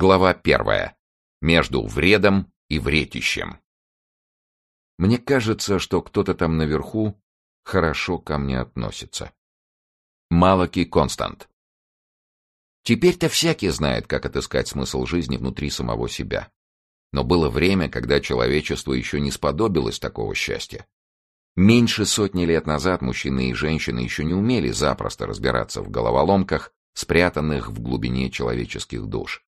Глава первая. Между вредом и вретищем. Мне кажется, что кто-то там наверху хорошо ко мне относится. Малаки Констант. Теперь-то всякий знает, как отыскать смысл жизни внутри самого себя. Но было время, когда человечество еще не сподобилось такого счастья. Меньше сотни лет назад мужчины и женщины еще не умели запросто разбираться в головоломках, спрятанных в глубине человеческих душ.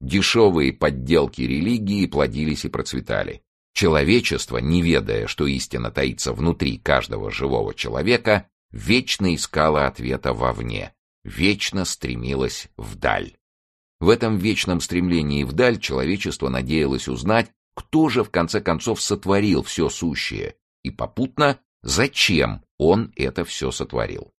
Дешевые подделки религии плодились и процветали. Человечество, не ведая, что истина таится внутри каждого живого человека, вечно искало ответа вовне, вечно стремилось вдаль. В этом вечном стремлении вдаль человечество надеялось узнать, кто же в конце концов сотворил все сущее, и попутно, зачем он это все сотворил.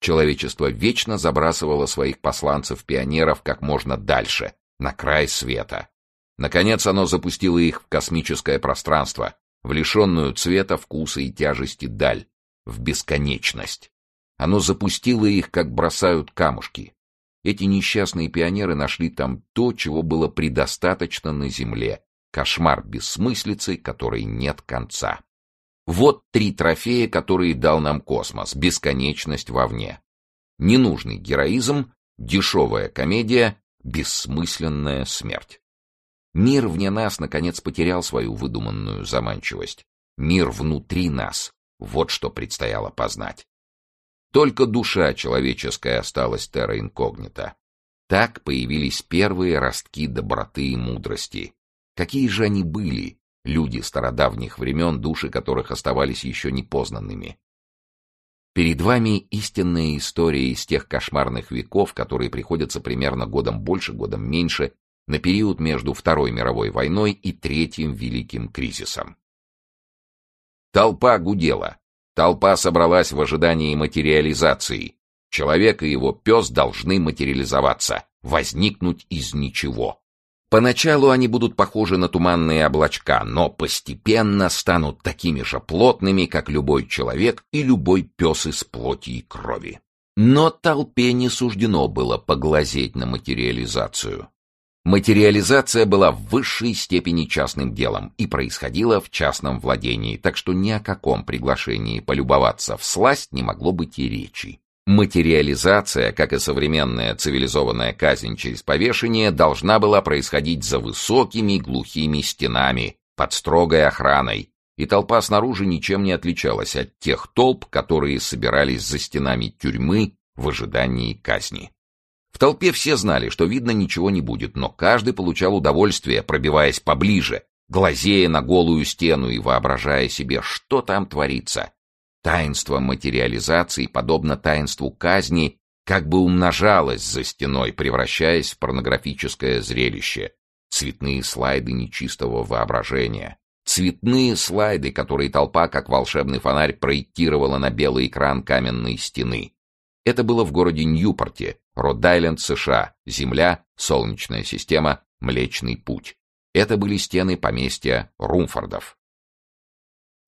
Человечество вечно забрасывало своих посланцев-пионеров как можно дальше, на край света. Наконец оно запустило их в космическое пространство, в лишенную цвета, вкуса и тяжести даль, в бесконечность. Оно запустило их, как бросают камушки. Эти несчастные пионеры нашли там то, чего было предостаточно на Земле. Кошмар бессмыслицы, которой нет конца. Вот три трофея, которые дал нам космос. Бесконечность вовне. Ненужный героизм, дешевая комедия, бессмысленная смерть. Мир вне нас, наконец, потерял свою выдуманную заманчивость. Мир внутри нас — вот что предстояло познать. Только душа человеческая осталась терра инкогнита. Так появились первые ростки доброты и мудрости. Какие же они были, люди стародавних времен, души которых оставались еще непознанными? Перед вами истинная история из тех кошмарных веков, которые приходятся примерно годом больше, годом меньше, на период между Второй мировой войной и Третьим Великим кризисом. Толпа гудела. Толпа собралась в ожидании материализации. Человек и его пес должны материализоваться, возникнуть из ничего. Поначалу они будут похожи на туманные облачка, но постепенно станут такими же плотными, как любой человек и любой пес из плоти и крови. Но толпе не суждено было поглазеть на материализацию. Материализация была в высшей степени частным делом и происходила в частном владении, так что ни о каком приглашении полюбоваться в сласть не могло быть и речи. Материализация, как и современная цивилизованная казнь через повешение, должна была происходить за высокими глухими стенами, под строгой охраной, и толпа снаружи ничем не отличалась от тех толп, которые собирались за стенами тюрьмы в ожидании казни. В толпе все знали, что видно ничего не будет, но каждый получал удовольствие, пробиваясь поближе, глазея на голую стену и воображая себе, что там творится. Таинство материализации, подобно таинству казни, как бы умножалось за стеной, превращаясь в порнографическое зрелище. Цветные слайды нечистого воображения. Цветные слайды, которые толпа, как волшебный фонарь, проектировала на белый экран каменной стены. Это было в городе Ньюпорте, Род-Айленд, США, Земля, Солнечная система, Млечный Путь. Это были стены поместья Румфордов.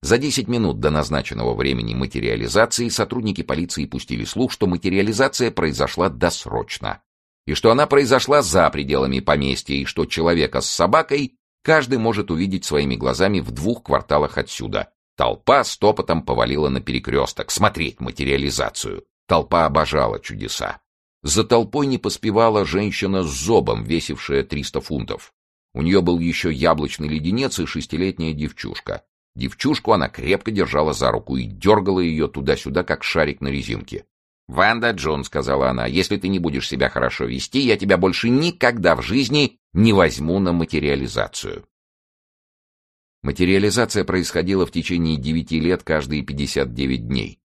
За 10 минут до назначенного времени материализации сотрудники полиции пустили слух, что материализация произошла досрочно, и что она произошла за пределами поместья, и что человека с собакой каждый может увидеть своими глазами в двух кварталах отсюда. Толпа стопотом повалила на перекресток смотреть материализацию. Толпа обожала чудеса. За толпой не поспевала женщина с зобом, весившая 300 фунтов. У нее был еще яблочный леденец и шестилетняя девчушка. Девчушку она крепко держала за руку и дергала ее туда-сюда, как шарик на резинке. «Ванда Джон», — сказала она, — «если ты не будешь себя хорошо вести, я тебя больше никогда в жизни не возьму на материализацию». Материализация происходила в течение девяти лет каждые 59 дней.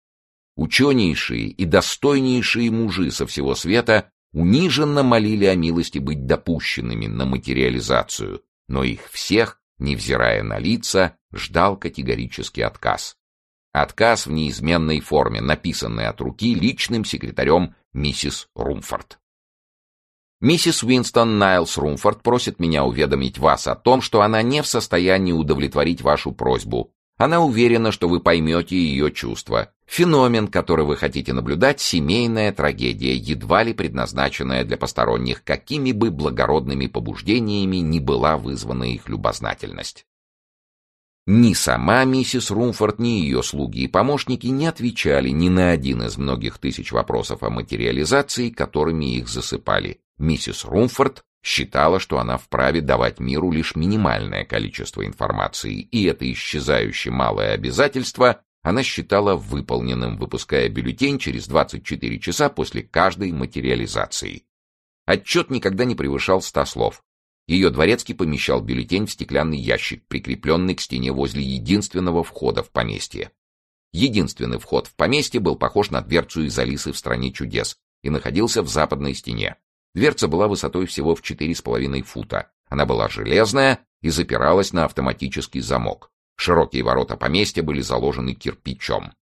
Ученейшие и достойнейшие мужи со всего света униженно молили о милости быть допущенными на материализацию, но их всех, невзирая на лица, ждал категорический отказ. Отказ в неизменной форме, написанный от руки личным секретарем миссис Румфорд. Миссис Уинстон Найлс Румфорд просит меня уведомить вас о том, что она не в состоянии удовлетворить вашу просьбу Она уверена, что вы поймете ее чувства. Феномен, который вы хотите наблюдать, семейная трагедия, едва ли предназначенная для посторонних, какими бы благородными побуждениями ни была вызвана их любознательность. Ни сама миссис Румфорд, ни ее слуги и помощники не отвечали ни на один из многих тысяч вопросов о материализации, которыми их засыпали. Миссис Румфорд считала, что она вправе давать миру лишь минимальное количество информации, и это исчезающее малое обязательство она считала выполненным, выпуская бюллетень через 24 часа после каждой материализации. Отчет никогда не превышал 100 слов. Ее дворецкий помещал бюллетень в стеклянный ящик, прикрепленный к стене возле единственного входа в поместье. Единственный вход в поместье был похож на дверцу из Алисы в «Стране чудес» и находился в западной стене. Дверца была высотой всего в четыре с половиной фута. Она была железная и запиралась на автоматический замок. Широкие ворота поместья были заложены кирпичом.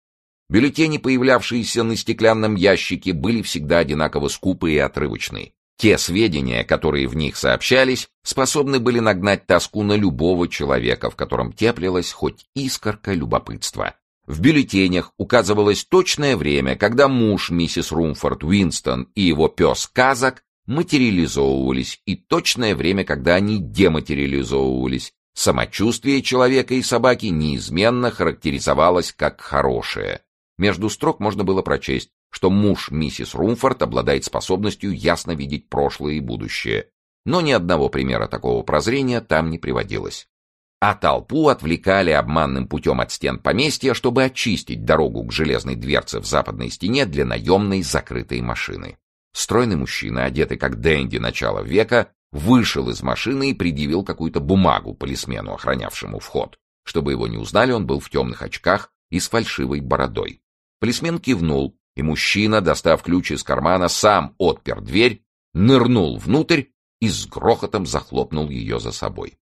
Бюллетени, появлявшиеся на стеклянном ящике, были всегда одинаково скупы и отрывочны. Те сведения, которые в них сообщались, способны были нагнать тоску на любого человека, в котором теплилась хоть искорка любопытства. В бюллетенях указывалось точное время, когда муж миссис Румфорд Уинстон и его пес Казак материализовывались, и точное время, когда они дематериализовывались. Самочувствие человека и собаки неизменно характеризовалось как хорошее. Между строк можно было прочесть что муж миссис Румфорд обладает способностью ясно видеть прошлое и будущее, но ни одного примера такого прозрения там не приводилось. А толпу отвлекали обманным путем от стен поместья, чтобы очистить дорогу к железной дверце в западной стене для наемной закрытой машины. Стройный мужчина, одетый как Дэнди начала века, вышел из машины и предъявил какую-то бумагу полисмену, охранявшему вход. Чтобы его не узнали, он был в темных очках и с фальшивой бородой. Полисмен кивнул, и мужчина, достав ключ из кармана, сам отпер дверь, нырнул внутрь и с грохотом захлопнул ее за собой.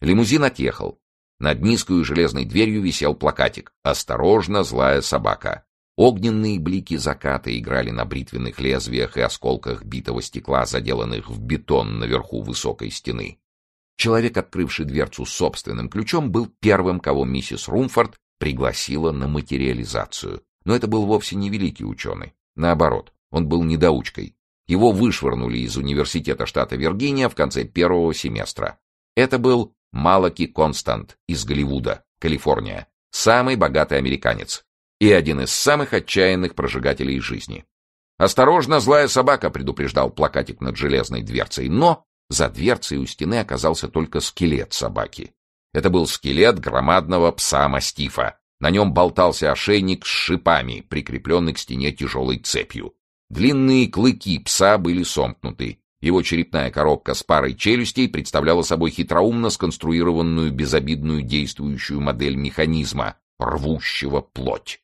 Лимузин отъехал. Над низкой железной дверью висел плакатик «Осторожно, злая собака». Огненные блики заката играли на бритвенных лезвиях и осколках битого стекла, заделанных в бетон наверху высокой стены. Человек, открывший дверцу собственным ключом, был первым, кого миссис Румфорд пригласила на материализацию. Но это был вовсе не великий ученый. Наоборот, он был недоучкой. Его вышвырнули из университета штата Виргиния в конце первого семестра. Это был Малаки Констант из Голливуда, Калифорния, самый богатый американец и один из самых отчаянных прожигателей жизни. «Осторожно, злая собака!» — предупреждал плакатик над железной дверцей, но за дверцей у стены оказался только скелет собаки. Это был скелет громадного пса-мастифа, на нем болтался ошейник с шипами, прикрепленный к стене тяжелой цепью. Длинные клыки пса были сомкнуты. Его черепная коробка с парой челюстей представляла собой хитроумно сконструированную безобидную действующую модель механизма, рвущего плоть.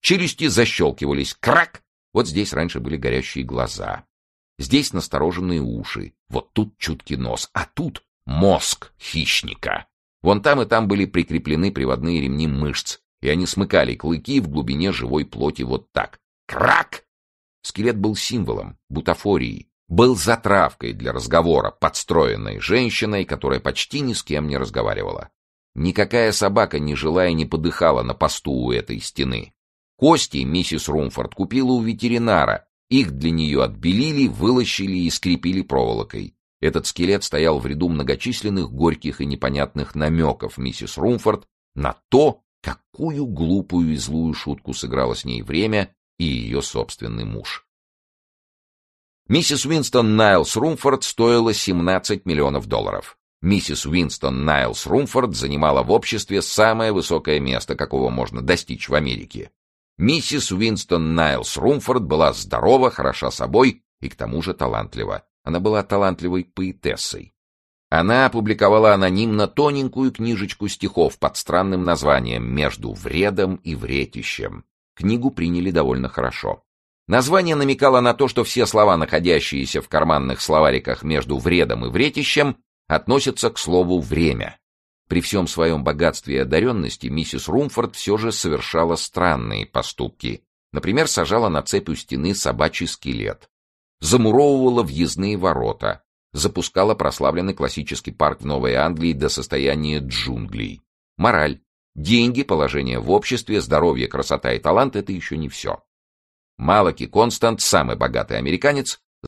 Челюсти защелкивались. Крак! Вот здесь раньше были горящие глаза. Здесь настороженные уши. Вот тут чуткий нос. А тут мозг хищника. Вон там и там были прикреплены приводные ремни мышц, и они смыкали клыки в глубине живой плоти вот так. Крак! Скелет был символом, бутафорией, был затравкой для разговора, подстроенной женщиной, которая почти ни с кем не разговаривала. Никакая собака не жила и не подыхала на посту у этой стены. Кости миссис Румфорд купила у ветеринара, их для нее отбелили, вылощили и скрепили проволокой. Этот скелет стоял в ряду многочисленных горьких и непонятных намеков миссис Румфорд на то, какую глупую и злую шутку сыграло с ней время и ее собственный муж. Миссис Уинстон Найлс Румфорд стоила 17 миллионов долларов. Миссис Уинстон Найлс Румфорд занимала в обществе самое высокое место, какого можно достичь в Америке. Миссис Уинстон Найлс Румфорд была здорова, хороша собой и к тому же талантлива. Она была талантливой поэтессой. Она опубликовала анонимно тоненькую книжечку стихов под странным названием «Между вредом и вретищем». Книгу приняли довольно хорошо. Название намекало на то, что все слова, находящиеся в карманных словариках между вредом и вретищем, относятся к слову «время». При всем своем богатстве и одаренности миссис Румфорд все же совершала странные поступки. Например, сажала на цепь у стены собачий скелет, замуровывала въездные ворота, запускала прославленный классический парк в Новой Англии до состояния джунглей. Мораль. Деньги, положение в обществе, здоровье, красота и талант — это еще не все. Малаки Констант, самый богатый американец,